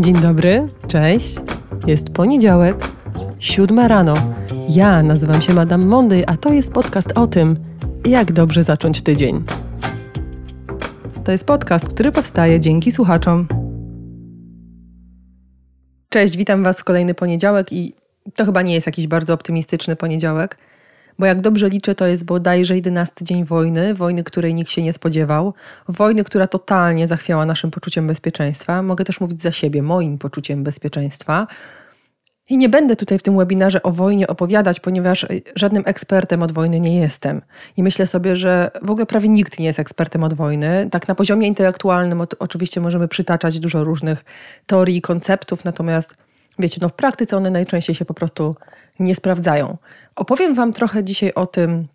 Dzień dobry, cześć. Jest poniedziałek, siódma rano. Ja nazywam się Madame Monday, a to jest podcast o tym, jak dobrze zacząć tydzień. To jest podcast, który powstaje dzięki słuchaczom. Cześć, witam Was w kolejny poniedziałek i to chyba nie jest jakiś bardzo optymistyczny poniedziałek, bo jak dobrze liczę, to jest bodajże 11 dzień wojny, wojny, której nikt się nie spodziewał, wojny, która totalnie zachwiała naszym poczuciem bezpieczeństwa. Mogę też mówić za siebie, moim poczuciem bezpieczeństwa. I nie będę tutaj w tym webinarze o wojnie opowiadać, ponieważ żadnym ekspertem od wojny nie jestem. I myślę sobie, że w ogóle prawie nikt nie jest ekspertem od wojny. Tak na poziomie intelektualnym oczywiście możemy przytaczać dużo różnych teorii i konceptów, natomiast wiecie, no w praktyce one najczęściej się po prostu nie sprawdzają. Opowiem Wam trochę dzisiaj o tym,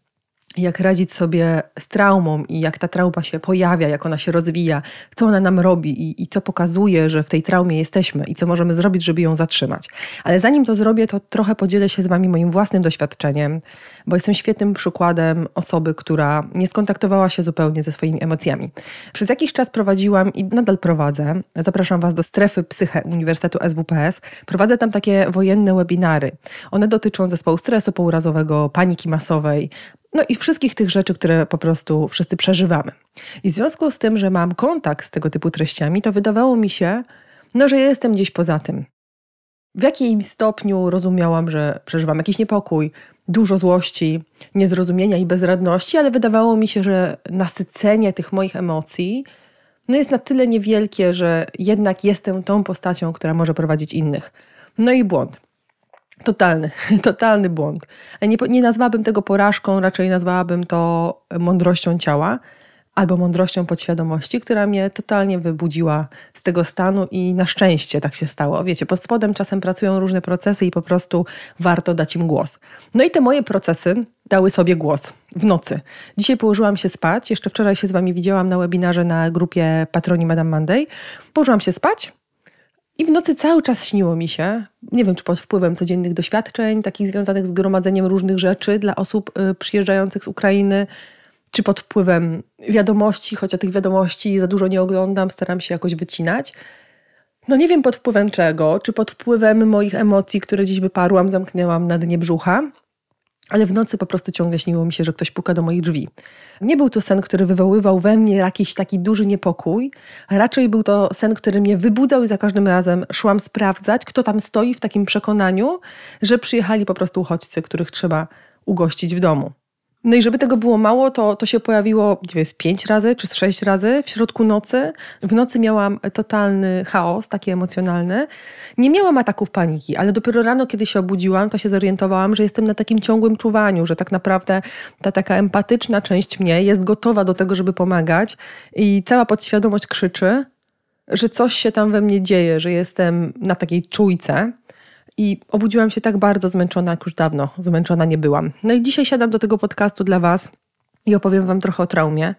jak radzić sobie z traumą i jak ta trauma się pojawia, jak ona się rozwija, co ona nam robi i, i, co pokazuje, że w tej traumie jesteśmy i co możemy zrobić, żeby ją zatrzymać. Ale zanim to zrobię, to trochę podzielę się z Wami moim własnym doświadczeniem, bo jestem świetnym przykładem osoby, która nie skontaktowała się zupełnie ze swoimi emocjami. Przez jakiś czas prowadziłam i nadal prowadzę, zapraszam Was do strefy Psyche Uniwersytetu SWPS, prowadzę tam takie wojenne webinary. One dotyczą zespołu stresu pourazowego, paniki masowej, no i wszystkich tych rzeczy, które po prostu wszyscy przeżywamy. I w związku z tym, że mam kontakt z tego typu treściami, to wydawało mi się, no, że jestem gdzieś poza tym. W jakim stopniu rozumiałam, że przeżywam jakiś niepokój, dużo złości, niezrozumienia i bezradności, ale wydawało mi się, że nasycenie tych moich emocji no jest na tyle niewielkie, że jednak jestem tą postacią, która może prowadzić innych. No i błąd. Totalny, totalny błąd. Nie, nie nazwałabym tego porażką, raczej nazwałabym to mądrością ciała albo mądrością podświadomości, która mnie totalnie wybudziła z tego stanu i na szczęście tak się stało. Wiecie, pod spodem czasem pracują różne procesy i po prostu warto dać im głos. No i te moje procesy dały sobie głos w nocy. Dzisiaj położyłam się spać, jeszcze wczoraj się z Wami widziałam na webinarze na grupie Patroni Madame Monday. Położyłam się spać, i w nocy cały czas śniło mi się, nie wiem czy pod wpływem codziennych doświadczeń, takich związanych z gromadzeniem różnych rzeczy dla osób y, przyjeżdżających z Ukrainy, czy pod wpływem wiadomości, chociaż tych wiadomości za dużo nie oglądam, staram się jakoś wycinać. No nie wiem pod wpływem czego, czy pod wpływem moich emocji, które dziś wyparłam, zamknęłam na dnie brzucha, ale w nocy po prostu ciągle śniło mi się, że ktoś puka do moich drzwi. Nie był to sen, który wywoływał we mnie jakiś taki duży niepokój, raczej był to sen, który mnie wybudzał i za każdym razem szłam sprawdzać, kto tam stoi w takim przekonaniu, że przyjechali po prostu uchodźcy, których trzeba ugościć w domu. No i żeby tego było mało, to, to się pojawiło, nie wiem, z pięć razy czy z sześć razy w środku nocy. W nocy miałam totalny chaos, taki emocjonalny. Nie miałam ataków paniki, ale dopiero rano, kiedy się obudziłam, to się zorientowałam, że jestem na takim ciągłym czuwaniu, że tak naprawdę ta taka empatyczna część mnie jest gotowa do tego, żeby pomagać i cała podświadomość krzyczy, że coś się tam we mnie dzieje, że jestem na takiej czujce. I obudziłam się tak bardzo zmęczona, jak już dawno zmęczona nie byłam. No i dzisiaj siadam do tego podcastu dla Was i opowiem Wam trochę o traumie,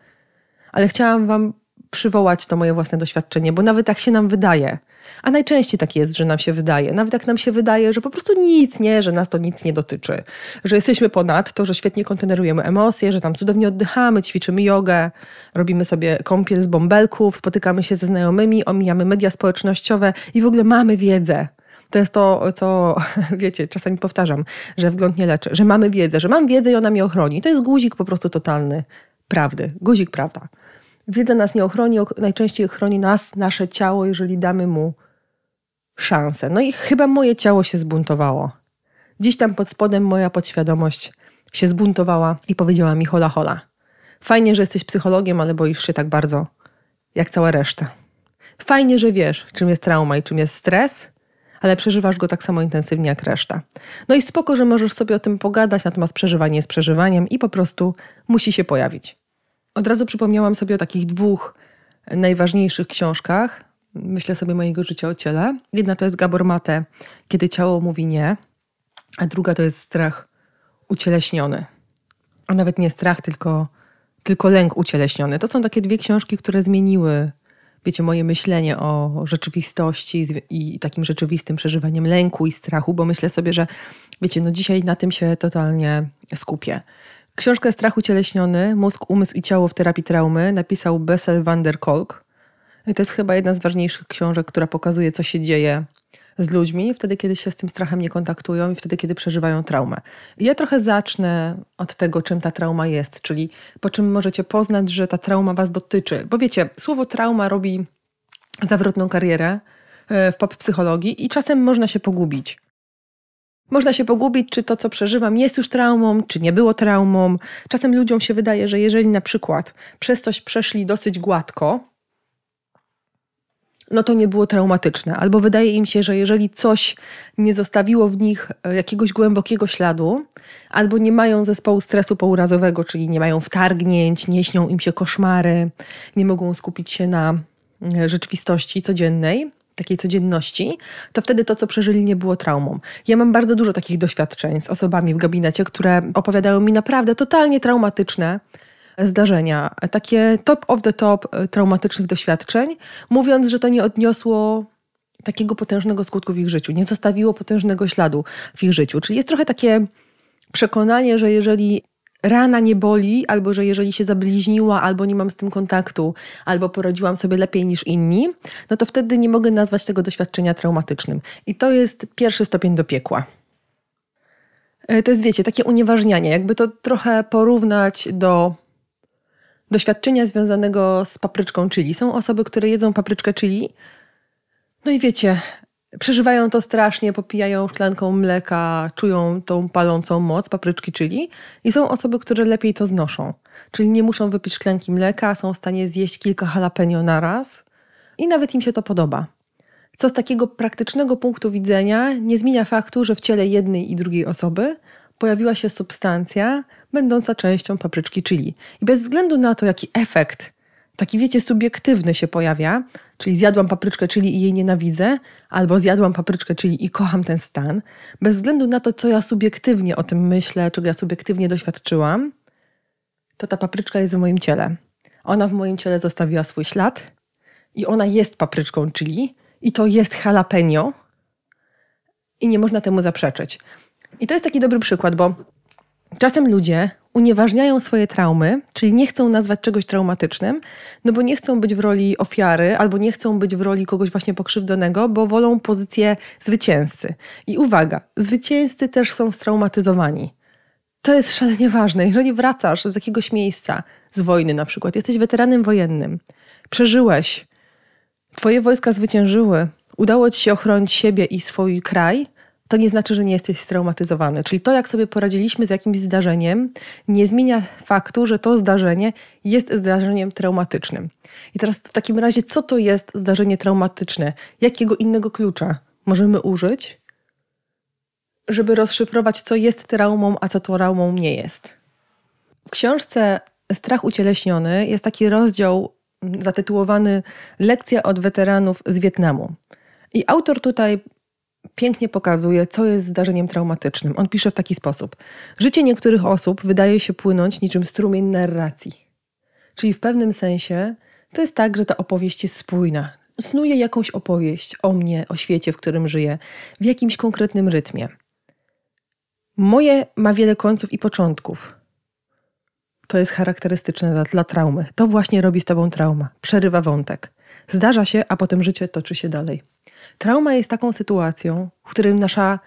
ale chciałam Wam przywołać to moje własne doświadczenie, bo nawet tak się nam wydaje, a najczęściej tak jest, że nam się wydaje, nawet jak nam się wydaje, że po prostu nic, nie, że nas to nic nie dotyczy, że jesteśmy ponad to, że świetnie kontenerujemy emocje, że tam cudownie oddychamy, ćwiczymy jogę, robimy sobie kąpiel z bąbelków, spotykamy się ze znajomymi, omijamy media społecznościowe i w ogóle mamy wiedzę. To jest to, co wiecie, czasami powtarzam, że wgląd nie leczy, że mamy wiedzę, że mam wiedzę i ona mnie ochroni. To jest guzik po prostu totalny prawdy. Guzik prawda. Wiedza nas nie ochroni, najczęściej chroni nas, nasze ciało, jeżeli damy mu szansę. No i chyba moje ciało się zbuntowało. Dziś tam pod spodem moja podświadomość się zbuntowała i powiedziała mi hola hola. Fajnie, że jesteś psychologiem, ale boisz się tak bardzo, jak cała reszta. Fajnie, że wiesz, czym jest trauma i czym jest stres, ale przeżywasz go tak samo intensywnie jak reszta. No i spoko, że możesz sobie o tym pogadać, natomiast przeżywanie jest przeżywaniem i po prostu musi się pojawić. Od razu przypomniałam sobie o takich dwóch najważniejszych książkach. Myślę sobie mojego życia o ciele. Jedna to jest Gabor Mate, Kiedy ciało mówi nie, a druga to jest strach ucieleśniony. A nawet nie strach, tylko, tylko lęk ucieleśniony. To są takie dwie książki, które zmieniły wiecie, moje myślenie o rzeczywistości i takim rzeczywistym przeżywaniem lęku i strachu, bo myślę sobie, że wiecie, no dzisiaj na tym się totalnie skupię. Książkę Strach ucieleśniony, Mózg, Umysł i Ciało w terapii traumy napisał Bessel van der Kolk. I to jest chyba jedna z ważniejszych książek, która pokazuje, co się dzieje z ludźmi wtedy, kiedy się z tym strachem nie kontaktują i wtedy, kiedy przeżywają traumę. Ja trochę zacznę od tego, czym ta trauma jest, czyli po czym możecie poznać, że ta trauma was dotyczy. Bo wiecie, słowo trauma robi zawrotną karierę e, w pop psychologii i czasem można się pogubić. Można się pogubić, czy to, co przeżywam, jest już traumą, czy nie było traumą. Czasem ludziom się wydaje, że jeżeli na przykład przez coś przeszli dosyć gładko, no to nie było traumatyczne. Albo wydaje im się, że jeżeli coś nie zostawiło w nich e, jakiegoś głębokiego śladu, albo nie mają zespołu stresu pourazowego, czyli nie mają wtargnięć, nie śnią im się koszmary, nie mogą skupić się na e, rzeczywistości codziennej, takiej codzienności, to wtedy to, co przeżyli, nie było traumą. Ja mam bardzo dużo takich doświadczeń z osobami w gabinecie, które opowiadają mi naprawdę totalnie traumatyczne zdarzenia, takie top of the top e, traumatycznych doświadczeń, mówiąc, że to nie odniosło takiego potężnego skutku w ich życiu, nie zostawiło potężnego śladu w ich życiu. Czyli jest trochę takie przekonanie, że jeżeli rana nie boli, albo że jeżeli się zabliźniła, albo nie mam z tym kontaktu, albo poradziłam sobie lepiej niż inni, no to wtedy nie mogę nazwać tego doświadczenia traumatycznym. I to jest pierwszy stopień do piekła. E, to jest, wiecie, takie unieważnianie, jakby to trochę porównać do doświadczenia związanego z papryczką chili. Są osoby, które jedzą papryczkę chili, no i wiecie, przeżywają to strasznie, popijają szklanką mleka, czują tą palącą moc papryczki chili i są osoby, które lepiej to znoszą. Czyli nie muszą wypić szklanki mleka, są w stanie zjeść kilka jalapeno naraz i nawet im się to podoba. Co z takiego praktycznego punktu widzenia nie zmienia faktu, że w ciele jednej i drugiej osoby pojawiła się substancja będąca częścią papryczki chili. I bez względu na to, jaki efekt, taki wiecie, subiektywny się pojawia, czyli zjadłam papryczkę chili i jej nienawidzę, albo zjadłam papryczkę chili i kocham ten stan, bez względu na to, co ja subiektywnie o tym myślę, czego ja subiektywnie doświadczyłam, to ta papryczka jest w moim ciele. Ona w moim ciele zostawiła swój ślad i ona jest papryczką chili i to jest jalapeno i nie można temu zaprzeczyć. I to jest taki dobry przykład, bo czasem ludzie unieważniają swoje traumy, czyli nie chcą nazwać czegoś traumatycznym, no bo nie chcą być w roli ofiary albo nie chcą być w roli kogoś właśnie pokrzywdzonego, bo wolą pozycję zwycięzcy. I uwaga, zwycięzcy też są straumatyzowani. To jest szalenie ważne. Jeżeli wracasz z jakiegoś miejsca, z wojny na przykład, jesteś weteranem wojennym, przeżyłeś, twoje wojska zwyciężyły, udało ci się ochronić siebie i swój kraj, to nie znaczy, że nie jesteś straumatyzowany. Czyli to, jak sobie poradziliśmy z jakimś zdarzeniem, nie zmienia faktu, że to zdarzenie jest zdarzeniem traumatycznym. I teraz w takim razie, co to jest zdarzenie traumatyczne? Jakiego innego klucza możemy użyć, żeby rozszyfrować, co jest traumą, a co traumą nie jest? W książce Strach ucieleśniony jest taki rozdział zatytułowany Lekcja od weteranów z Wietnamu. I autor tutaj pięknie pokazuje, co jest zdarzeniem traumatycznym. On pisze w taki sposób: Życie niektórych osób wydaje się płynąć niczym strumień narracji. Czyli w pewnym sensie to jest tak, że ta opowieść jest spójna. Snuje jakąś opowieść o mnie, o świecie, w którym żyję, w jakimś konkretnym rytmie. Moje ma wiele końców i początków. To jest charakterystyczne dla, dla traumy. To właśnie robi z tobą trauma. Przerywa wątek. Zdarza się, a potem życie toczy się dalej. Trauma jest taką sytuacją, w którym nasza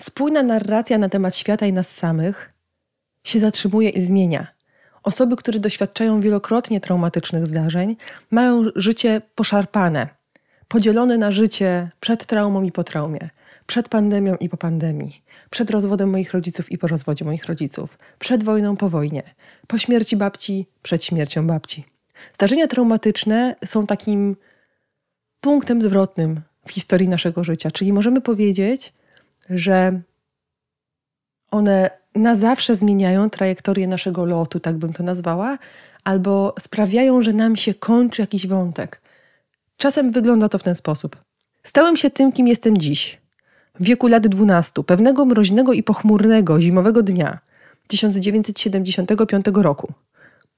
spójna narracja na temat świata i nas samych się zatrzymuje i zmienia. Osoby, które doświadczają wielokrotnie traumatycznych zdarzeń, mają życie poszarpane, podzielone na życie przed traumą i po traumie, przed pandemią i po pandemii, przed rozwodem moich rodziców i po rozwodzie moich rodziców, przed wojną, po wojnie, po śmierci babci, przed śmiercią babci. Zdarzenia traumatyczne są takim punktem zwrotnym w historii naszego życia. Czyli możemy powiedzieć, że one na zawsze zmieniają trajektorię naszego lotu, tak bym to nazwała, albo sprawiają, że nam się kończy jakiś wątek. Czasem wygląda to w ten sposób. Stałem się tym, kim jestem dziś. W wieku lat dwunastu, pewnego mroźnego i pochmurnego zimowego dnia 1975 roku.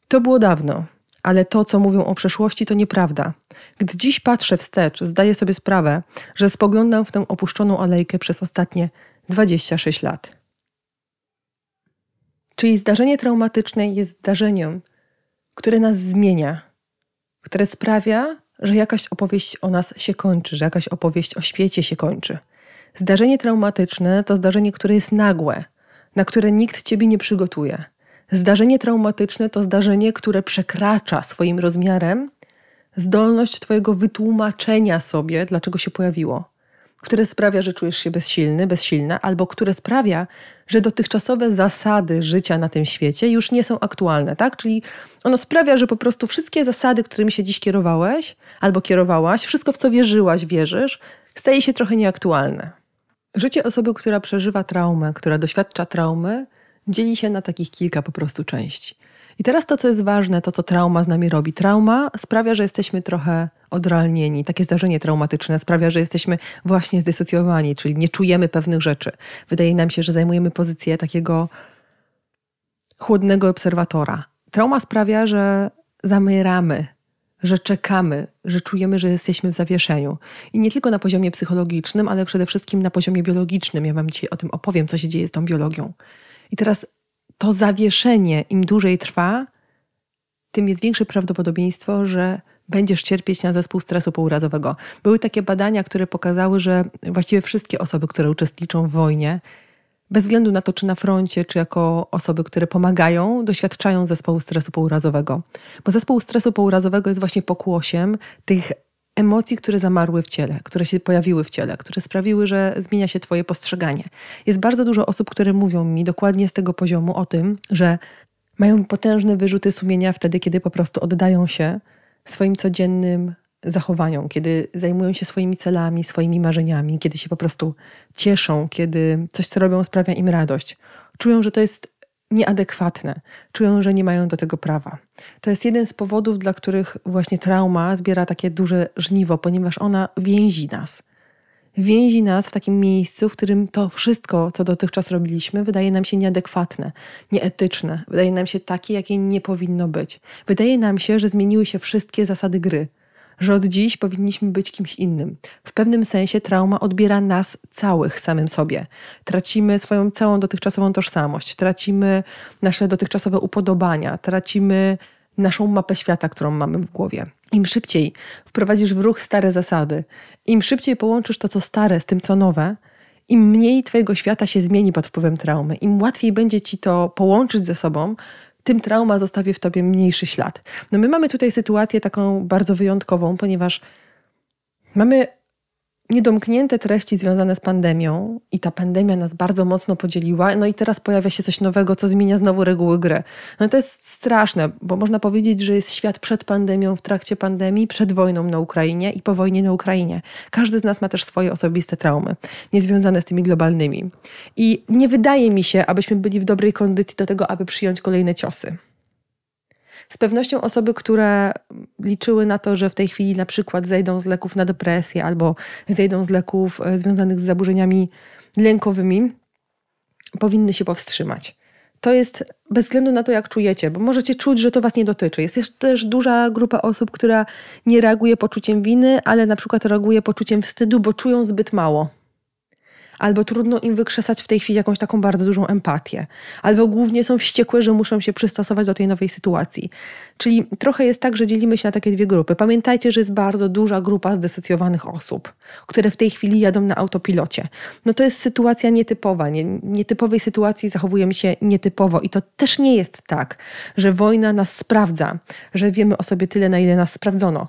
To było dawno, ale to, co mówią o przeszłości, to nieprawda. Gdy dziś patrzę wstecz, zdaję sobie sprawę, że spoglądam w tę opuszczoną alejkę przez ostatnie 26 lat. Czyli zdarzenie traumatyczne jest zdarzeniem, które nas zmienia, które sprawia, że jakaś opowieść o nas się kończy, że jakaś opowieść o świecie się kończy. Zdarzenie traumatyczne to zdarzenie, które jest nagłe, na które nikt ciebie nie przygotuje. Zdarzenie traumatyczne to zdarzenie, które przekracza swoim rozmiarem zdolność Twojego wytłumaczenia sobie, dlaczego się pojawiło, które sprawia, że czujesz się bezsilny, bezsilna, albo które sprawia, że dotychczasowe zasady życia na tym świecie już nie są aktualne, tak? Czyli ono sprawia, że po prostu wszystkie zasady, którymi się dziś kierowałeś albo kierowałaś, wszystko w co wierzyłaś, wierzysz, staje się trochę nieaktualne. Życie osoby, która przeżywa traumę, która doświadcza traumy, dzieli się na takich kilka po prostu części. I teraz to, co jest ważne, to co trauma z nami robi. Trauma sprawia, że jesteśmy trochę odrealnieni. Takie zdarzenie traumatyczne sprawia, że jesteśmy właśnie zdysocjowani, czyli nie czujemy pewnych rzeczy. Wydaje nam się, że zajmujemy pozycję takiego chłodnego obserwatora. Trauma sprawia, że zamieramy, że czekamy, że czujemy, że jesteśmy w zawieszeniu. I nie tylko na poziomie psychologicznym, ale przede wszystkim na poziomie biologicznym. Ja Wam dzisiaj o tym opowiem, co się dzieje z tą biologią. I teraz to zawieszenie, im dłużej trwa, tym jest większe prawdopodobieństwo, że będziesz cierpieć na zespół stresu pourazowego. Były takie badania, które pokazały, że właściwie wszystkie osoby, które uczestniczą w wojnie, bez względu na to, czy na froncie, czy jako osoby, które pomagają, doświadczają zespołu stresu pourazowego. Bo zespół stresu pourazowego jest właśnie pokłosiem tych emocji, które zamarły w ciele, które się pojawiły w ciele, które sprawiły, że zmienia się Twoje postrzeganie. Jest bardzo dużo osób, które mówią mi dokładnie z tego poziomu o tym, że mają potężne wyrzuty sumienia wtedy, kiedy po prostu oddają się swoim codziennym zachowaniom, kiedy zajmują się swoimi celami, swoimi marzeniami, kiedy się po prostu cieszą, kiedy coś, co robią, sprawia im radość. Czują, że to jest nieadekwatne, czują, że nie mają do tego prawa. To jest jeden z powodów, dla których właśnie trauma zbiera takie duże żniwo, ponieważ ona więzi nas. Więzi nas w takim miejscu, w którym to wszystko, co dotychczas robiliśmy, wydaje nam się nieadekwatne, nieetyczne, wydaje nam się takie, jakie nie powinno być. Wydaje nam się, że zmieniły się wszystkie zasady gry że od dziś powinniśmy być kimś innym. W pewnym sensie trauma odbiera nas całych samym sobie. Tracimy swoją całą dotychczasową tożsamość, tracimy nasze dotychczasowe upodobania, tracimy naszą mapę świata, którą mamy w głowie. Im szybciej wprowadzisz w ruch stare zasady, im szybciej połączysz to, co stare, z tym, co nowe, im mniej Twojego świata się zmieni pod wpływem traumy, im łatwiej będzie Ci to połączyć ze sobą, tym trauma zostawi w tobie mniejszy ślad. No my mamy tutaj sytuację taką bardzo wyjątkową, ponieważ mamy niedomknięte treści związane z pandemią i ta pandemia nas bardzo mocno podzieliła, no i teraz pojawia się coś nowego, co zmienia znowu reguły gry. No to jest straszne, bo można powiedzieć, że jest świat przed pandemią, w trakcie pandemii, przed wojną na Ukrainie i po wojnie na Ukrainie. Każdy z nas ma też swoje osobiste traumy, niezwiązane z tymi globalnymi. I nie wydaje mi się, abyśmy byli w dobrej kondycji do tego, aby przyjąć kolejne ciosy. Z pewnością osoby, które liczyły na to, że w tej chwili na przykład zejdą z leków na depresję albo zejdą z leków e, związanych z zaburzeniami lękowymi, powinny się powstrzymać. To jest bez względu na to, jak czujecie, bo możecie czuć, że to was nie dotyczy. Jest też duża grupa osób, która nie reaguje poczuciem winy, ale na przykład reaguje poczuciem wstydu, bo czują zbyt mało albo trudno im wykrzesać w tej chwili jakąś taką bardzo dużą empatię, albo głównie są wściekłe, że muszą się przystosować do tej nowej sytuacji. Czyli trochę jest tak, że dzielimy się na takie dwie grupy. Pamiętajcie, że jest bardzo duża grupa zdysocjowanych osób, które w tej chwili jadą na autopilocie. No to jest sytuacja nietypowa. Nie, nietypowej sytuacji zachowujemy się nietypowo i to też nie jest tak, że wojna nas sprawdza, że wiemy o sobie tyle, na ile nas sprawdzono.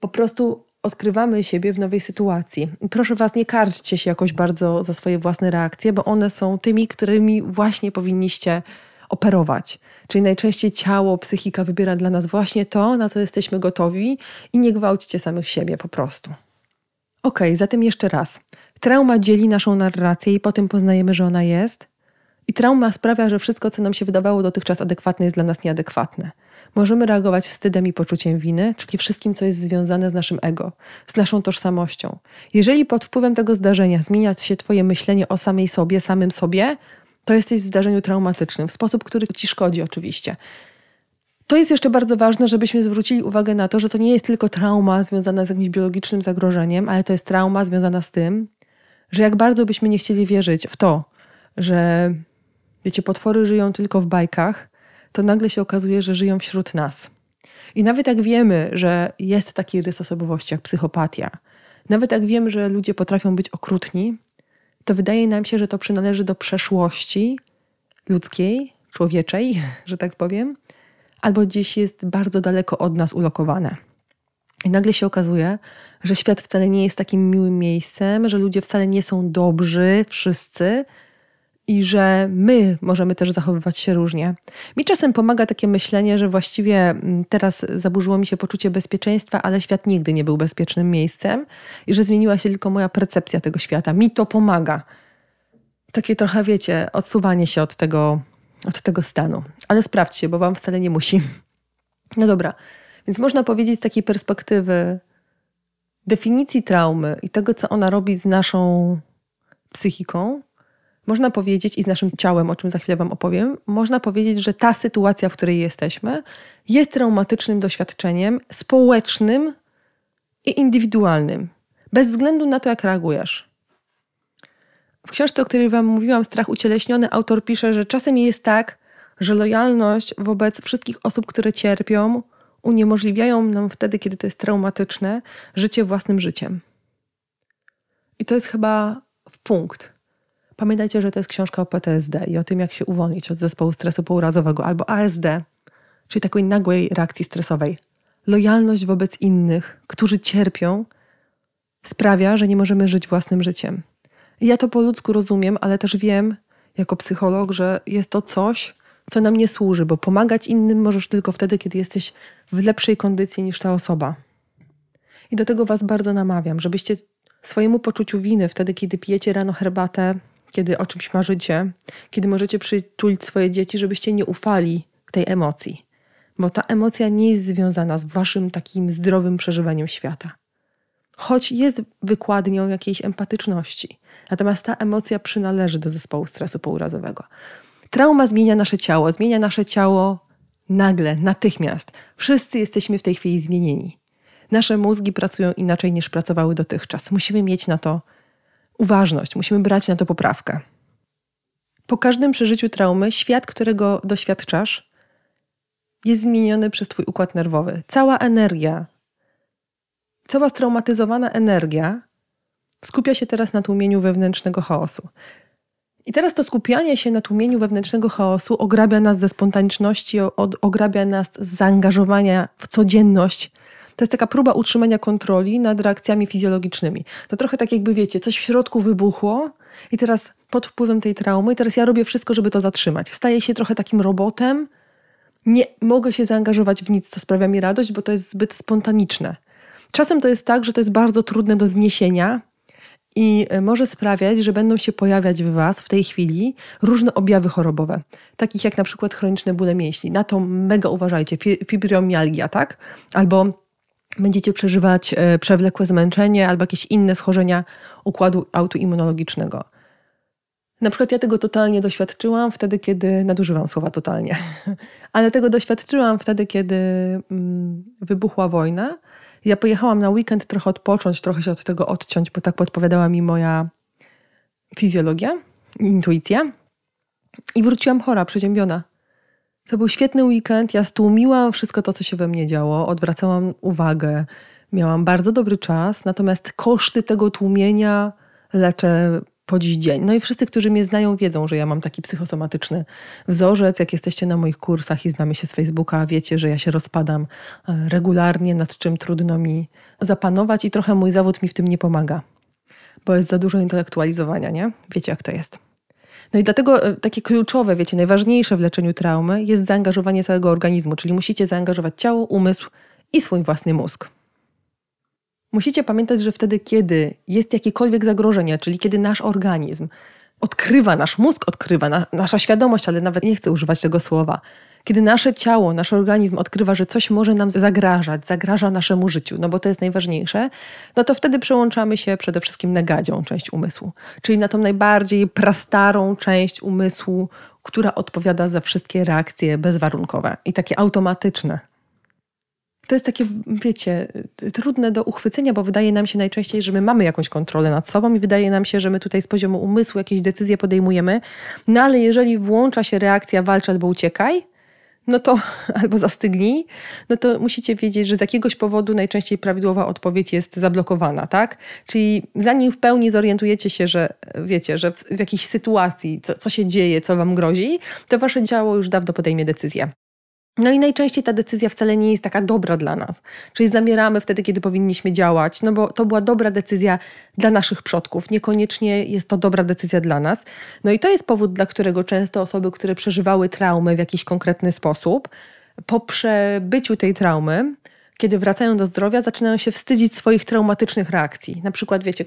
Po prostu odkrywamy siebie w nowej sytuacji. Proszę Was, nie karczcie się jakoś bardzo za swoje własne reakcje, bo one są tymi, którymi właśnie powinniście operować. Czyli najczęściej ciało, psychika wybiera dla nas właśnie to, na co jesteśmy gotowi i nie gwałćcie samych siebie po prostu. Ok, zatem jeszcze raz. Trauma dzieli naszą narrację i potem poznajemy, że ona jest. I trauma sprawia, że wszystko, co nam się wydawało dotychczas adekwatne, jest dla nas nieadekwatne. Możemy reagować wstydem i poczuciem winy, czyli wszystkim, co jest związane z naszym ego, z naszą tożsamością. Jeżeli pod wpływem tego zdarzenia zmienia się Twoje myślenie o samej sobie, samym sobie, to jesteś w zdarzeniu traumatycznym, w sposób, który Ci szkodzi, oczywiście. To jest jeszcze bardzo ważne, żebyśmy zwrócili uwagę na to, że to nie jest tylko trauma związana z jakimś biologicznym zagrożeniem, ale to jest trauma związana z tym, że jak bardzo byśmy nie chcieli wierzyć w to, że wiecie, potwory żyją tylko w bajkach, to nagle się okazuje, że żyją wśród nas. I nawet jak wiemy, że jest taki rys osobowości jak psychopatia, nawet jak wiemy, że ludzie potrafią być okrutni, to wydaje nam się, że to przynależy do przeszłości ludzkiej, człowieczej, że tak powiem, albo gdzieś jest bardzo daleko od nas ulokowane. I nagle się okazuje, że świat wcale nie jest takim miłym miejscem, że ludzie wcale nie są dobrzy, wszyscy, i że my możemy też zachowywać się różnie. Mi czasem pomaga takie myślenie, że właściwie mm, teraz zaburzyło mi się poczucie bezpieczeństwa, ale świat nigdy nie był bezpiecznym miejscem i że zmieniła się tylko moja percepcja tego świata. Mi to pomaga. Takie trochę, wiecie, odsuwanie się od tego, od tego stanu. Ale sprawdźcie, bo wam wcale nie musi. No dobra, więc można powiedzieć z takiej perspektywy definicji traumy i tego, co ona robi z naszą psychiką, można powiedzieć, i z naszym ciałem, o czym za chwilę Wam opowiem, można powiedzieć, że ta sytuacja, w której jesteśmy, jest traumatycznym doświadczeniem społecznym i indywidualnym, bez względu na to, jak reagujesz. W książce, o której Wam mówiłam, Strach ucieleśniony, autor pisze, że czasem jest tak, że lojalność wobec wszystkich osób, które cierpią, uniemożliwiają nam wtedy, kiedy to jest traumatyczne, życie własnym życiem. I to jest chyba w punkt. Pamiętajcie, że to jest książka o PTSD i o tym, jak się uwolnić od zespołu stresu pourazowego albo ASD, czyli takiej nagłej reakcji stresowej. Lojalność wobec innych, którzy cierpią, sprawia, że nie możemy żyć własnym życiem. I ja to po ludzku rozumiem, ale też wiem, jako psycholog, że jest to coś, co nam nie służy, bo pomagać innym możesz tylko wtedy, kiedy jesteś w lepszej kondycji niż ta osoba. I do tego Was bardzo namawiam, żebyście swojemu poczuciu winy, wtedy, kiedy pijecie rano herbatę, kiedy o czymś marzycie, kiedy możecie przytulić swoje dzieci, żebyście nie ufali tej emocji, bo ta emocja nie jest związana z waszym takim zdrowym przeżywaniem świata. Choć jest wykładnią jakiejś empatyczności, natomiast ta emocja przynależy do zespołu stresu pourazowego. Trauma zmienia nasze ciało, zmienia nasze ciało nagle, natychmiast. Wszyscy jesteśmy w tej chwili zmienieni. Nasze mózgi pracują inaczej niż pracowały dotychczas. Musimy mieć na to uważność, musimy brać na to poprawkę. Po każdym przeżyciu traumy, świat, którego doświadczasz, jest zmieniony przez Twój układ nerwowy. Cała energia, cała straumatyzowana energia skupia się teraz na tłumieniu wewnętrznego chaosu. I teraz to skupianie się na tłumieniu wewnętrznego chaosu ograbia nas ze spontaniczności, ograbia nas z zaangażowania w codzienność, to jest taka próba utrzymania kontroli nad reakcjami fizjologicznymi. To trochę tak jakby wiecie, coś w środku wybuchło i teraz pod wpływem tej traumy, i teraz ja robię wszystko, żeby to zatrzymać. Staję się trochę takim robotem, nie mogę się zaangażować w nic, co sprawia mi radość, bo to jest zbyt spontaniczne. Czasem to jest tak, że to jest bardzo trudne do zniesienia i e, może sprawiać, że będą się pojawiać w Was w tej chwili różne objawy chorobowe, takich jak na przykład chroniczne bóle mięśni. Na to mega uważajcie, fibromialgia, tak? Albo będziecie przeżywać e, przewlekłe zmęczenie albo jakieś inne schorzenia układu autoimmunologicznego. Na przykład ja tego totalnie doświadczyłam wtedy, kiedy nadużywam słowa totalnie, ale tego doświadczyłam wtedy, kiedy mm, wybuchła wojna. Ja pojechałam na weekend trochę odpocząć, trochę się od tego odciąć, bo tak podpowiadała mi moja fizjologia, intuicja. I wróciłam chora, przeziębiona. To był świetny weekend. Ja stłumiłam wszystko to, co się we mnie działo, odwracałam uwagę. Miałam bardzo dobry czas, natomiast koszty tego tłumienia leczę po dziś dzień. No i wszyscy, którzy mnie znają, wiedzą, że ja mam taki psychosomatyczny wzorzec. Jak jesteście na moich kursach i znamy się z Facebooka, wiecie, że ja się rozpadam e, regularnie, nad czym trudno mi zapanować i trochę mój zawód mi w tym nie pomaga, bo jest za dużo intelektualizowania, nie? Wiecie, jak to jest. No i dlatego e, takie kluczowe, wiecie, najważniejsze w leczeniu traumy jest zaangażowanie całego organizmu, czyli musicie zaangażować ciało, umysł i swój własny mózg. Musicie pamiętać, że wtedy, kiedy jest jakiekolwiek zagrożenie, czyli kiedy nasz organizm odkrywa, nasz mózg odkrywa, na, nasza świadomość, ale nawet nie chcę używać tego słowa, kiedy nasze ciało, nasz organizm odkrywa, że coś może nam zagrażać, zagraża naszemu życiu, no bo to jest najważniejsze, no to wtedy przełączamy się przede wszystkim na gadzią część umysłu, czyli na tą najbardziej prastarą część umysłu, która odpowiada za wszystkie reakcje bezwarunkowe i takie automatyczne. To jest takie, wiecie, trudne do uchwycenia, bo wydaje nam się najczęściej, że my mamy jakąś kontrolę nad sobą i wydaje nam się, że my tutaj z poziomu umysłu jakieś decyzje podejmujemy. No ale jeżeli włącza się reakcja walcz albo uciekaj, no to albo zastygnij, no to musicie wiedzieć, że z jakiegoś powodu najczęściej prawidłowa odpowiedź jest zablokowana, tak? Czyli zanim w pełni zorientujecie się, że wiecie, że w, w jakiejś sytuacji, co, co się dzieje, co wam grozi, to wasze ciało już dawno podejmie decyzję. No i najczęściej ta decyzja wcale nie jest taka dobra dla nas. Czyli zamieramy wtedy, kiedy powinniśmy działać, no bo to była dobra decyzja dla naszych przodków, niekoniecznie jest to dobra decyzja dla nas. No i to jest powód, dla którego często osoby, które przeżywały traumę w jakiś konkretny sposób, po przebyciu tej traumy, kiedy wracają do zdrowia, zaczynają się wstydzić swoich traumatycznych reakcji. Na przykład, wiecie,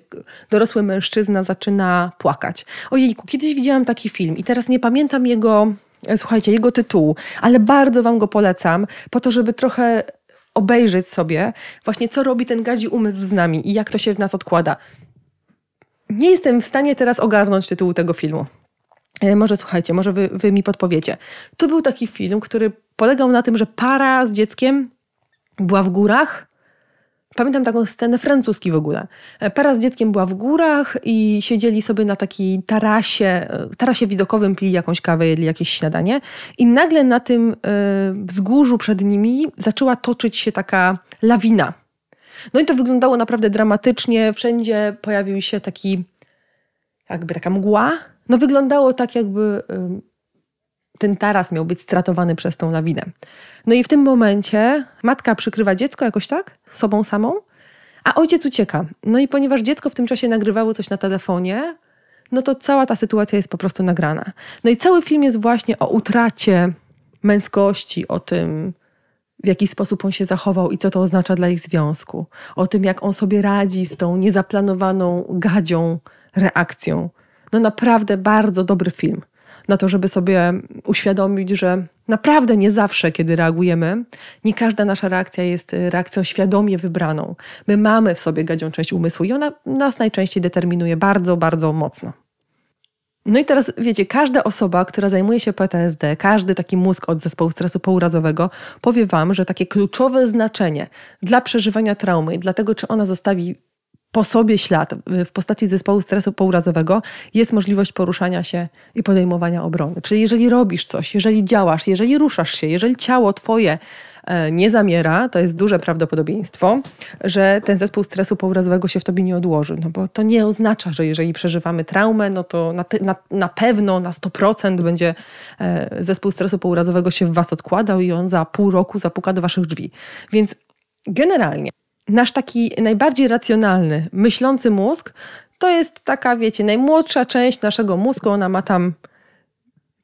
dorosły mężczyzna zaczyna płakać. Ojejku, kiedyś widziałam taki film i teraz nie pamiętam jego słuchajcie, jego tytułu, ale bardzo Wam go polecam, po to, żeby trochę obejrzeć sobie właśnie, co robi ten gadzi umysł z nami i jak to się w nas odkłada. Nie jestem w stanie teraz ogarnąć tytułu tego filmu. E, może słuchajcie, może wy, wy mi podpowiecie. To był taki film, który polegał na tym, że para z dzieckiem była w górach Pamiętam taką scenę francuski w ogóle. E, para z dzieckiem była w górach i siedzieli sobie na takiej tarasie, e, tarasie widokowym, pili jakąś kawę, jedli jakieś śniadanie i nagle na tym e, wzgórzu przed nimi zaczęła toczyć się taka lawina. No i to wyglądało naprawdę dramatycznie. Wszędzie pojawił się taki, jakby taka mgła. No wyglądało tak, jakby ten taras miał być stratowany przez tą lawinę. No i w tym momencie matka przykrywa dziecko jakoś tak, sobą samą, a ojciec ucieka. No i ponieważ dziecko w tym czasie nagrywało coś na telefonie, no to cała ta sytuacja jest po prostu nagrana. No i cały film jest właśnie o utracie męskości, o tym, w jaki sposób on się zachował i co to oznacza dla ich związku, o tym, jak on sobie radzi z tą niezaplanowaną gadzią reakcją. No naprawdę bardzo dobry film na to, żeby sobie uświadomić, że naprawdę nie zawsze, kiedy reagujemy, nie każda nasza reakcja jest reakcją świadomie wybraną. My mamy w sobie gadzią część umysłu i ona nas najczęściej determinuje bardzo, bardzo mocno. No i teraz wiecie, każda osoba, która zajmuje się PTSD, każdy taki mózg od zespołu stresu pourazowego powie Wam, że takie kluczowe znaczenie dla przeżywania traumy i dla tego, czy ona zostawi po sobie ślad w postaci zespołu stresu pourazowego jest możliwość poruszania się i podejmowania obrony. Czyli jeżeli robisz coś, jeżeli działasz, jeżeli ruszasz się, jeżeli ciało twoje e, nie zamiera, to jest duże prawdopodobieństwo, że ten zespół stresu pourazowego się w tobie nie odłoży. No bo to nie oznacza, że jeżeli przeżywamy traumę, no to na, na, na pewno na 100% będzie e, zespół stresu pourazowego się w was odkładał i on za pół roku zapuka do waszych drzwi. Więc generalnie nasz taki najbardziej racjonalny, myślący mózg, to jest taka, wiecie, najmłodsza część naszego mózgu. Ona ma tam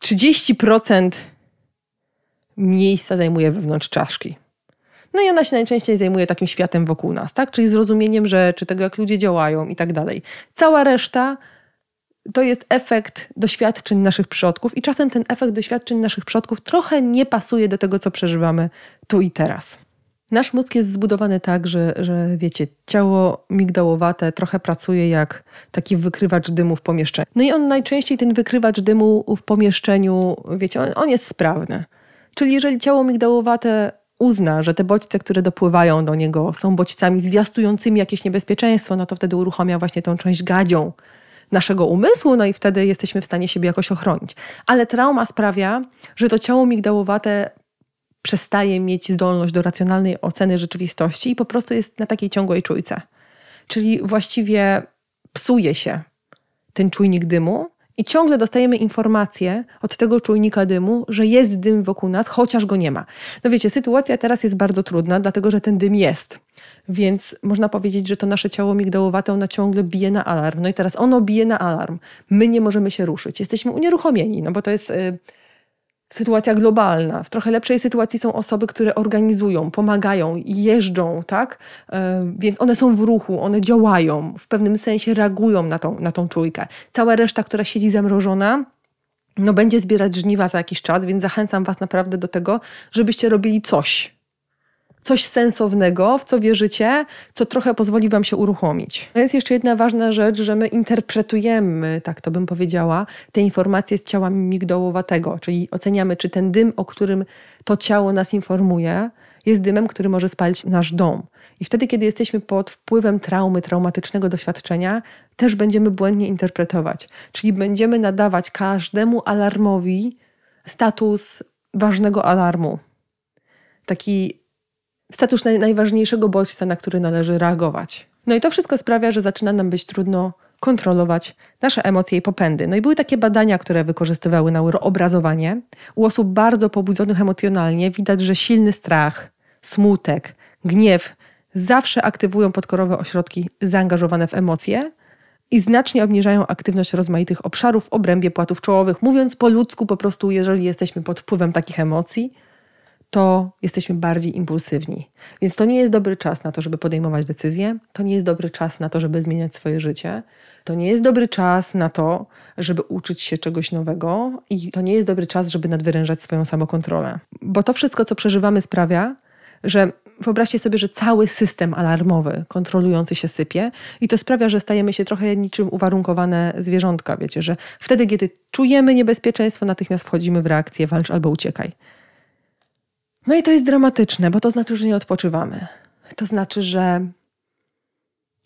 30% miejsca zajmuje wewnątrz czaszki. No i ona się najczęściej zajmuje takim światem wokół nas, tak? Czyli zrozumieniem rzeczy, tego jak ludzie działają i tak dalej. Cała reszta to jest efekt doświadczeń naszych przodków i czasem ten efekt doświadczeń naszych przodków trochę nie pasuje do tego, co przeżywamy tu i teraz. Nasz mózg jest zbudowany tak, że, że wiecie, ciało migdałowate trochę pracuje jak taki wykrywacz dymu w pomieszczeniu. No i on najczęściej ten wykrywacz dymu w pomieszczeniu, wiecie, on, on jest sprawny. Czyli jeżeli ciało migdałowate uzna, że te bodźce, które dopływają do niego, są bodźcami zwiastującymi jakieś niebezpieczeństwo, no to wtedy uruchamia właśnie tą część gadzią naszego umysłu, no i wtedy jesteśmy w stanie siebie jakoś ochronić. Ale trauma sprawia, że to ciało migdałowate przestaje mieć zdolność do racjonalnej oceny rzeczywistości i po prostu jest na takiej ciągłej czujce. Czyli właściwie psuje się ten czujnik dymu i ciągle dostajemy informacje od tego czujnika dymu, że jest dym wokół nas, chociaż go nie ma. No wiecie, sytuacja teraz jest bardzo trudna, dlatego że ten dym jest. Więc można powiedzieć, że to nasze ciało migdałowate, ono ciągle bije na alarm. No i teraz ono bije na alarm. My nie możemy się ruszyć. Jesteśmy unieruchomieni, no bo to jest... Yy, sytuacja globalna. W trochę lepszej sytuacji są osoby, które organizują, pomagają, jeżdżą, tak? E, więc one są w ruchu, one działają, w pewnym sensie reagują na tą, na tą czujkę. Cała reszta, która siedzi zamrożona, no będzie zbierać żniwa za jakiś czas, więc zachęcam Was naprawdę do tego, żebyście robili coś, coś sensownego, w co wierzycie, co trochę pozwoli Wam się uruchomić. Jest jeszcze jedna ważna rzecz, że my interpretujemy, tak to bym powiedziała, te informacje z ciała migdałowatego, czyli oceniamy, czy ten dym, o którym to ciało nas informuje, jest dymem, który może spalić nasz dom. I wtedy, kiedy jesteśmy pod wpływem traumy, traumatycznego doświadczenia, też będziemy błędnie interpretować. Czyli będziemy nadawać każdemu alarmowi status ważnego alarmu. Taki status naj, najważniejszego bodźca, na który należy reagować. No i to wszystko sprawia, że zaczyna nam być trudno kontrolować nasze emocje i popędy. No i były takie badania, które wykorzystywały neuroobrazowanie. U osób bardzo pobudzonych emocjonalnie widać, że silny strach, smutek, gniew zawsze aktywują podkorowe ośrodki zaangażowane w emocje i znacznie obniżają aktywność rozmaitych obszarów w obrębie płatów czołowych. Mówiąc po ludzku, po prostu, jeżeli jesteśmy pod wpływem takich emocji, to jesteśmy bardziej impulsywni. Więc to nie jest dobry czas na to, żeby podejmować decyzje, to nie jest dobry czas na to, żeby zmieniać swoje życie, to nie jest dobry czas na to, żeby uczyć się czegoś nowego i to nie jest dobry czas, żeby nadwyrężać swoją samokontrolę. Bo to wszystko, co przeżywamy, sprawia, że wyobraźcie sobie, że cały system alarmowy kontrolujący się sypie i to sprawia, że stajemy się trochę niczym uwarunkowane zwierzątka. Wiecie, że wtedy, kiedy czujemy niebezpieczeństwo, natychmiast wchodzimy w reakcję walcz albo uciekaj. No i to jest dramatyczne, bo to znaczy, że nie odpoczywamy. To znaczy, że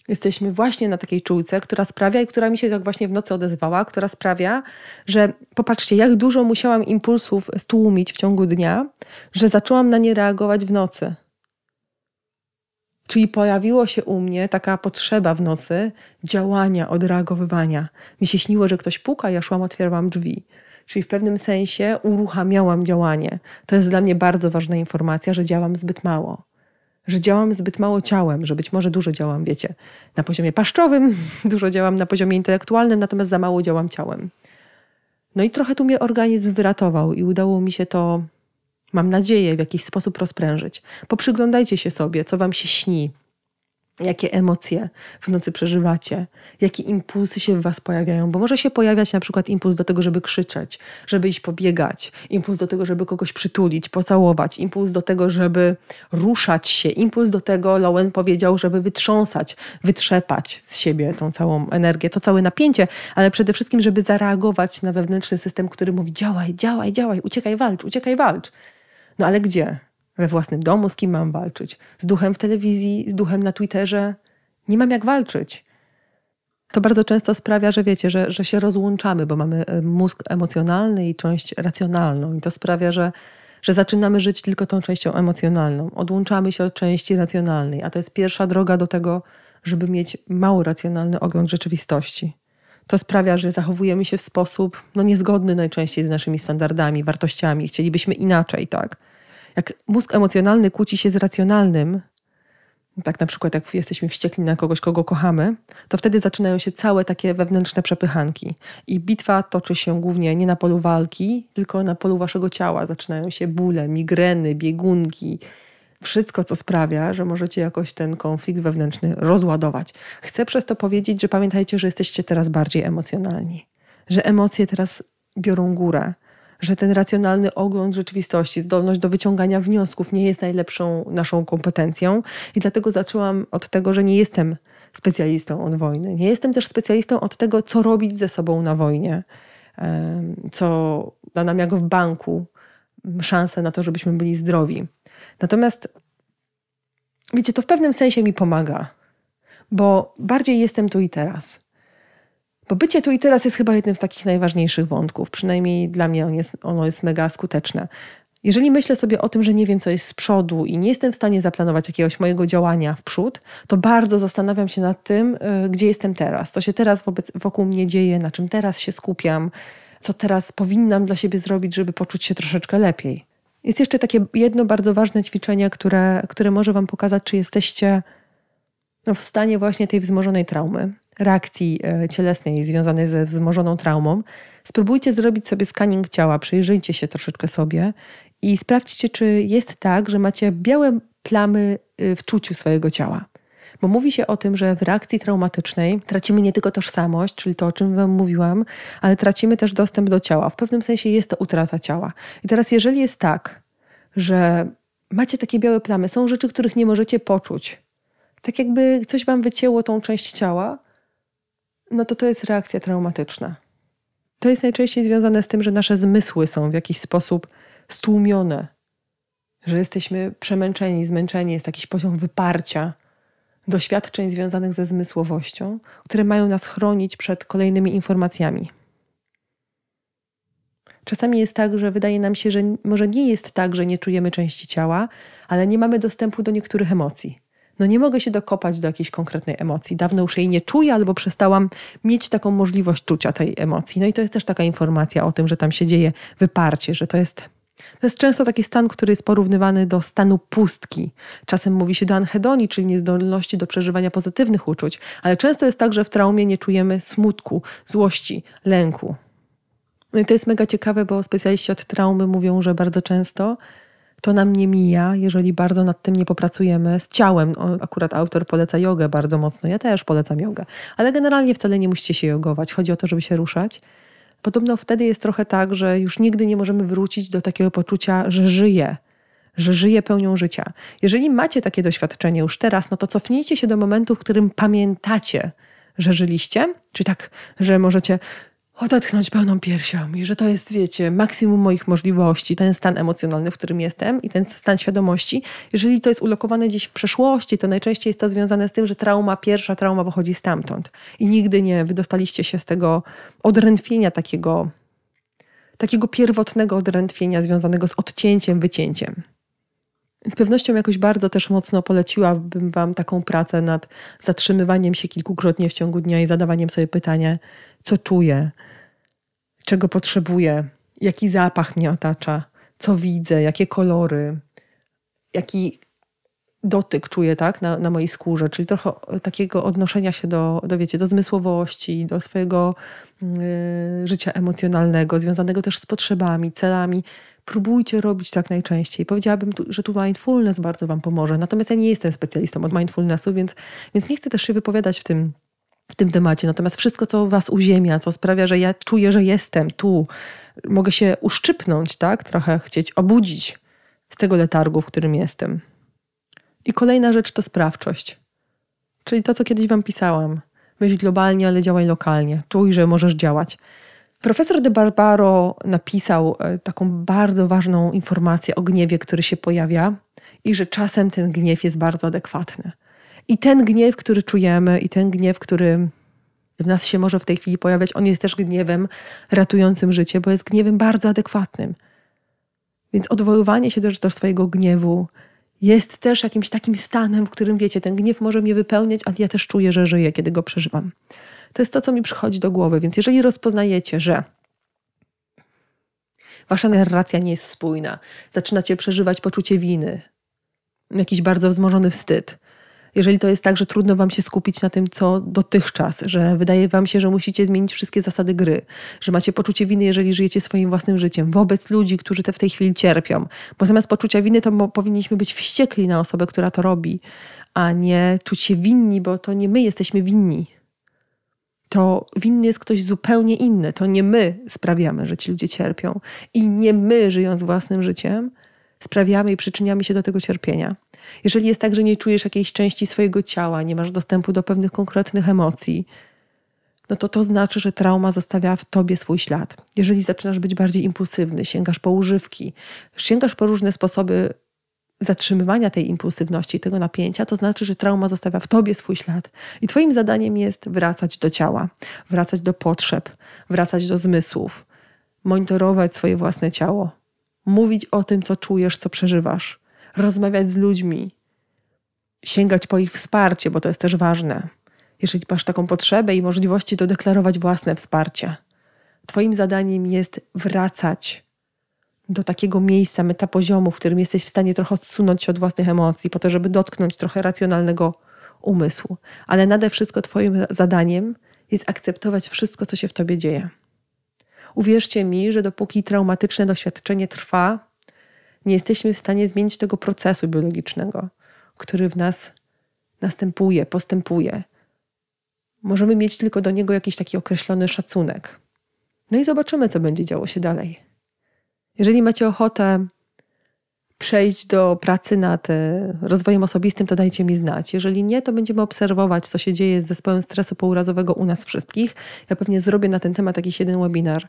jesteśmy właśnie na takiej czułce, która sprawia i która mi się tak właśnie w nocy odezwała, która sprawia, że popatrzcie, jak dużo musiałam impulsów stłumić w ciągu dnia, że zaczęłam na nie reagować w nocy. Czyli pojawiło się u mnie taka potrzeba w nocy działania, odreagowywania. Mi się śniło, że ktoś puka, ja szłam, otwierałam drzwi. Czyli w pewnym sensie uruchamiałam działanie. To jest dla mnie bardzo ważna informacja, że działam zbyt mało. Że działam zbyt mało ciałem, że być może dużo działam, wiecie, na poziomie paszczowym, dużo działam na poziomie intelektualnym, natomiast za mało działam ciałem. No i trochę tu mnie organizm wyratował i udało mi się to, mam nadzieję, w jakiś sposób rozprężyć. Poprzyglądajcie się sobie, co wam się śni, jakie emocje w nocy przeżywacie, jakie impulsy się w Was pojawiają, bo może się pojawiać na przykład impuls do tego, żeby krzyczeć, żeby iść pobiegać, impuls do tego, żeby kogoś przytulić, pocałować, impuls do tego, żeby ruszać się, impuls do tego, Lowen powiedział, żeby wytrząsać, wytrzepać z siebie tą całą energię, to całe napięcie, ale przede wszystkim, żeby zareagować na wewnętrzny system, który mówi działaj, działaj, działaj, uciekaj, walcz, uciekaj, walcz. No ale gdzie? We własnym domu, z kim mam walczyć? Z duchem w telewizji, z duchem na Twitterze? Nie mam jak walczyć. To bardzo często sprawia, że wiecie, że, że się rozłączamy, bo mamy e, mózg emocjonalny i część racjonalną. I to sprawia, że, że zaczynamy żyć tylko tą częścią emocjonalną. Odłączamy się od części racjonalnej, a to jest pierwsza droga do tego, żeby mieć mało racjonalny ogląd rzeczywistości. To sprawia, że zachowujemy się w sposób no, niezgodny najczęściej z naszymi standardami, wartościami. Chcielibyśmy inaczej, tak? Jak mózg emocjonalny kłóci się z racjonalnym, tak na przykład jak jesteśmy wściekli na kogoś, kogo kochamy, to wtedy zaczynają się całe takie wewnętrzne przepychanki. I bitwa toczy się głównie nie na polu walki, tylko na polu waszego ciała. Zaczynają się bóle, migreny, biegunki, wszystko, co sprawia, że możecie jakoś ten konflikt wewnętrzny rozładować. Chcę przez to powiedzieć, że pamiętajcie, że jesteście teraz bardziej emocjonalni, że emocje teraz biorą górę, że ten racjonalny ogląd rzeczywistości, zdolność do wyciągania wniosków nie jest najlepszą naszą kompetencją. I dlatego zaczęłam od tego, że nie jestem specjalistą od wojny. Nie jestem też specjalistą od tego, co robić ze sobą na wojnie, co da nam jak w banku szansę na to, żebyśmy byli zdrowi. Natomiast, wiecie, to w pewnym sensie mi pomaga, bo bardziej jestem tu i teraz. Bo bycie tu i teraz jest chyba jednym z takich najważniejszych wątków. Przynajmniej dla mnie on jest, ono jest mega skuteczne. Jeżeli myślę sobie o tym, że nie wiem, co jest z przodu i nie jestem w stanie zaplanować jakiegoś mojego działania w przód, to bardzo zastanawiam się nad tym, y, gdzie jestem teraz, co się teraz wobec, wokół mnie dzieje, na czym teraz się skupiam, co teraz powinnam dla siebie zrobić, żeby poczuć się troszeczkę lepiej. Jest jeszcze takie jedno bardzo ważne ćwiczenie, które, które może Wam pokazać, czy jesteście no, w stanie właśnie tej wzmożonej traumy reakcji e, cielesnej związanej ze wzmożoną traumą, spróbujcie zrobić sobie scanning ciała, przyjrzyjcie się troszeczkę sobie i sprawdźcie, czy jest tak, że macie białe plamy y, w czuciu swojego ciała. Bo mówi się o tym, że w reakcji traumatycznej tracimy nie tylko tożsamość, czyli to, o czym Wam mówiłam, ale tracimy też dostęp do ciała. W pewnym sensie jest to utrata ciała. I teraz, jeżeli jest tak, że macie takie białe plamy, są rzeczy, których nie możecie poczuć, tak jakby coś Wam wycięło tą część ciała, no to to jest reakcja traumatyczna. To jest najczęściej związane z tym, że nasze zmysły są w jakiś sposób stłumione, że jesteśmy przemęczeni, zmęczeni, jest jakiś poziom wyparcia, doświadczeń związanych ze zmysłowością, które mają nas chronić przed kolejnymi informacjami. Czasami jest tak, że wydaje nam się, że może nie jest tak, że nie czujemy części ciała, ale nie mamy dostępu do niektórych emocji. No nie mogę się dokopać do jakiejś konkretnej emocji. Dawno już jej nie czuję, albo przestałam mieć taką możliwość czucia tej emocji. No i to jest też taka informacja o tym, że tam się dzieje wyparcie, że to jest to jest często taki stan, który jest porównywany do stanu pustki. Czasem mówi się do anhedonii, czyli niezdolności do przeżywania pozytywnych uczuć, ale często jest tak, że w traumie nie czujemy smutku, złości, lęku. No i to jest mega ciekawe, bo specjaliści od traumy mówią, że bardzo często to nam nie mija, jeżeli bardzo nad tym nie popracujemy z ciałem. Akurat autor poleca jogę bardzo mocno, ja też polecam jogę, ale generalnie wcale nie musicie się jogować. Chodzi o to, żeby się ruszać. Podobno wtedy jest trochę tak, że już nigdy nie możemy wrócić do takiego poczucia, że żyję, że żyję pełnią życia. Jeżeli macie takie doświadczenie już teraz, no to cofnijcie się do momentu, w którym pamiętacie, że żyliście, czy tak, że możecie odetchnąć pełną piersią i że to jest, wiecie, maksimum moich możliwości, ten stan emocjonalny, w którym jestem i ten stan świadomości. Jeżeli to jest ulokowane gdzieś w przeszłości, to najczęściej jest to związane z tym, że trauma, pierwsza trauma pochodzi stamtąd i nigdy nie wydostaliście się z tego odrętwienia takiego, takiego pierwotnego odrętwienia związanego z odcięciem, wycięciem. Z pewnością jakoś bardzo też mocno poleciłabym Wam taką pracę nad zatrzymywaniem się kilkukrotnie w ciągu dnia i zadawaniem sobie pytania, co czuję, czego potrzebuję, jaki zapach mnie otacza, co widzę, jakie kolory, jaki dotyk czuję tak, na, na mojej skórze, czyli trochę takiego odnoszenia się do, do wiecie, do zmysłowości, do swojego yy, życia emocjonalnego, związanego też z potrzebami, celami. Próbujcie robić tak najczęściej. Powiedziałabym, tu, że tu mindfulness bardzo Wam pomoże. Natomiast ja nie jestem specjalistą od mindfulnessu, więc, więc nie chcę też się wypowiadać w tym, w tym temacie. Natomiast wszystko, co was uziemia, co sprawia, że ja czuję, że jestem tu, mogę się uszczypnąć, tak? Trochę chcieć obudzić z tego letargu, w którym jestem. I kolejna rzecz to sprawczość. Czyli to, co kiedyś wam pisałam. Myśl globalnie, ale działaj lokalnie. Czuj, że możesz działać. Profesor de Barbaro napisał e, taką bardzo ważną informację o gniewie, który się pojawia i że czasem ten gniew jest bardzo adekwatny. I ten gniew, który czujemy, i ten gniew, który w nas się może w tej chwili pojawiać, on jest też gniewem ratującym życie, bo jest gniewem bardzo adekwatnym. Więc odwoływanie się też do swojego gniewu jest też jakimś takim stanem, w którym wiecie, ten gniew może mnie wypełniać, ale ja też czuję, że żyję, kiedy go przeżywam. To jest to, co mi przychodzi do głowy. Więc jeżeli rozpoznajecie, że wasza narracja nie jest spójna, zaczynacie przeżywać poczucie winy, jakiś bardzo wzmożony wstyd, jeżeli to jest tak, że trudno wam się skupić na tym, co dotychczas, że wydaje wam się, że musicie zmienić wszystkie zasady gry, że macie poczucie winy, jeżeli żyjecie swoim własnym życiem, wobec ludzi, którzy te w tej chwili cierpią. Bo zamiast poczucia winy, to powinniśmy być wściekli na osobę, która to robi, a nie czuć się winni, bo to nie my jesteśmy winni. To winny jest ktoś zupełnie inny. To nie my sprawiamy, że ci ludzie cierpią. I nie my, żyjąc własnym życiem, sprawiamy i przyczyniamy się do tego cierpienia. Jeżeli jest tak, że nie czujesz jakiejś części swojego ciała, nie masz dostępu do pewnych konkretnych emocji, no to to znaczy, że trauma zostawia w tobie swój ślad. Jeżeli zaczynasz być bardziej impulsywny, sięgasz po używki, sięgasz po różne sposoby zatrzymywania tej impulsywności, tego napięcia, to znaczy, że trauma zostawia w tobie swój ślad. I twoim zadaniem jest wracać do ciała, wracać do potrzeb, wracać do zmysłów, monitorować swoje własne ciało, mówić o tym, co czujesz, co przeżywasz, rozmawiać z ludźmi, sięgać po ich wsparcie, bo to jest też ważne. Jeżeli masz taką potrzebę i możliwości, to deklarować własne wsparcie. Twoim zadaniem jest wracać do takiego miejsca, metapoziomu, w którym jesteś w stanie trochę odsunąć się od własnych emocji, po to, żeby dotknąć trochę racjonalnego umysłu. Ale nade wszystko Twoim zadaniem jest akceptować wszystko, co się w Tobie dzieje. Uwierzcie mi, że dopóki traumatyczne doświadczenie trwa, nie jesteśmy w stanie zmienić tego procesu biologicznego, który w nas następuje, postępuje. Możemy mieć tylko do niego jakiś taki określony szacunek. No i zobaczymy, co będzie działo się dalej. Jeżeli macie ochotę przejść do pracy nad rozwojem osobistym, to dajcie mi znać. Jeżeli nie, to będziemy obserwować, co się dzieje z zespołem stresu pourazowego u nas wszystkich. Ja pewnie zrobię na ten temat jakiś jeden webinar.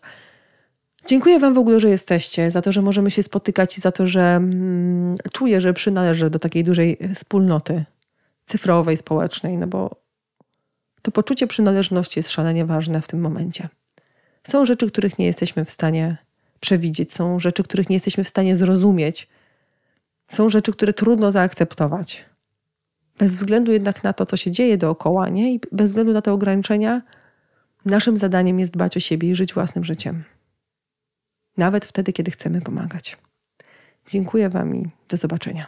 Dziękuję Wam w ogóle, że jesteście, za to, że możemy się spotykać i za to, że mm, czuję, że przynależę do takiej dużej wspólnoty cyfrowej, społecznej, no bo to poczucie przynależności jest szalenie ważne w tym momencie. Są rzeczy, których nie jesteśmy w stanie przewidzieć, są rzeczy, których nie jesteśmy w stanie zrozumieć, są rzeczy, które trudno zaakceptować. Bez względu jednak na to, co się dzieje dookoła, nie? i bez względu na te ograniczenia, naszym zadaniem jest dbać o siebie i żyć własnym życiem. Nawet wtedy, kiedy chcemy pomagać. Dziękuję Wam i do zobaczenia.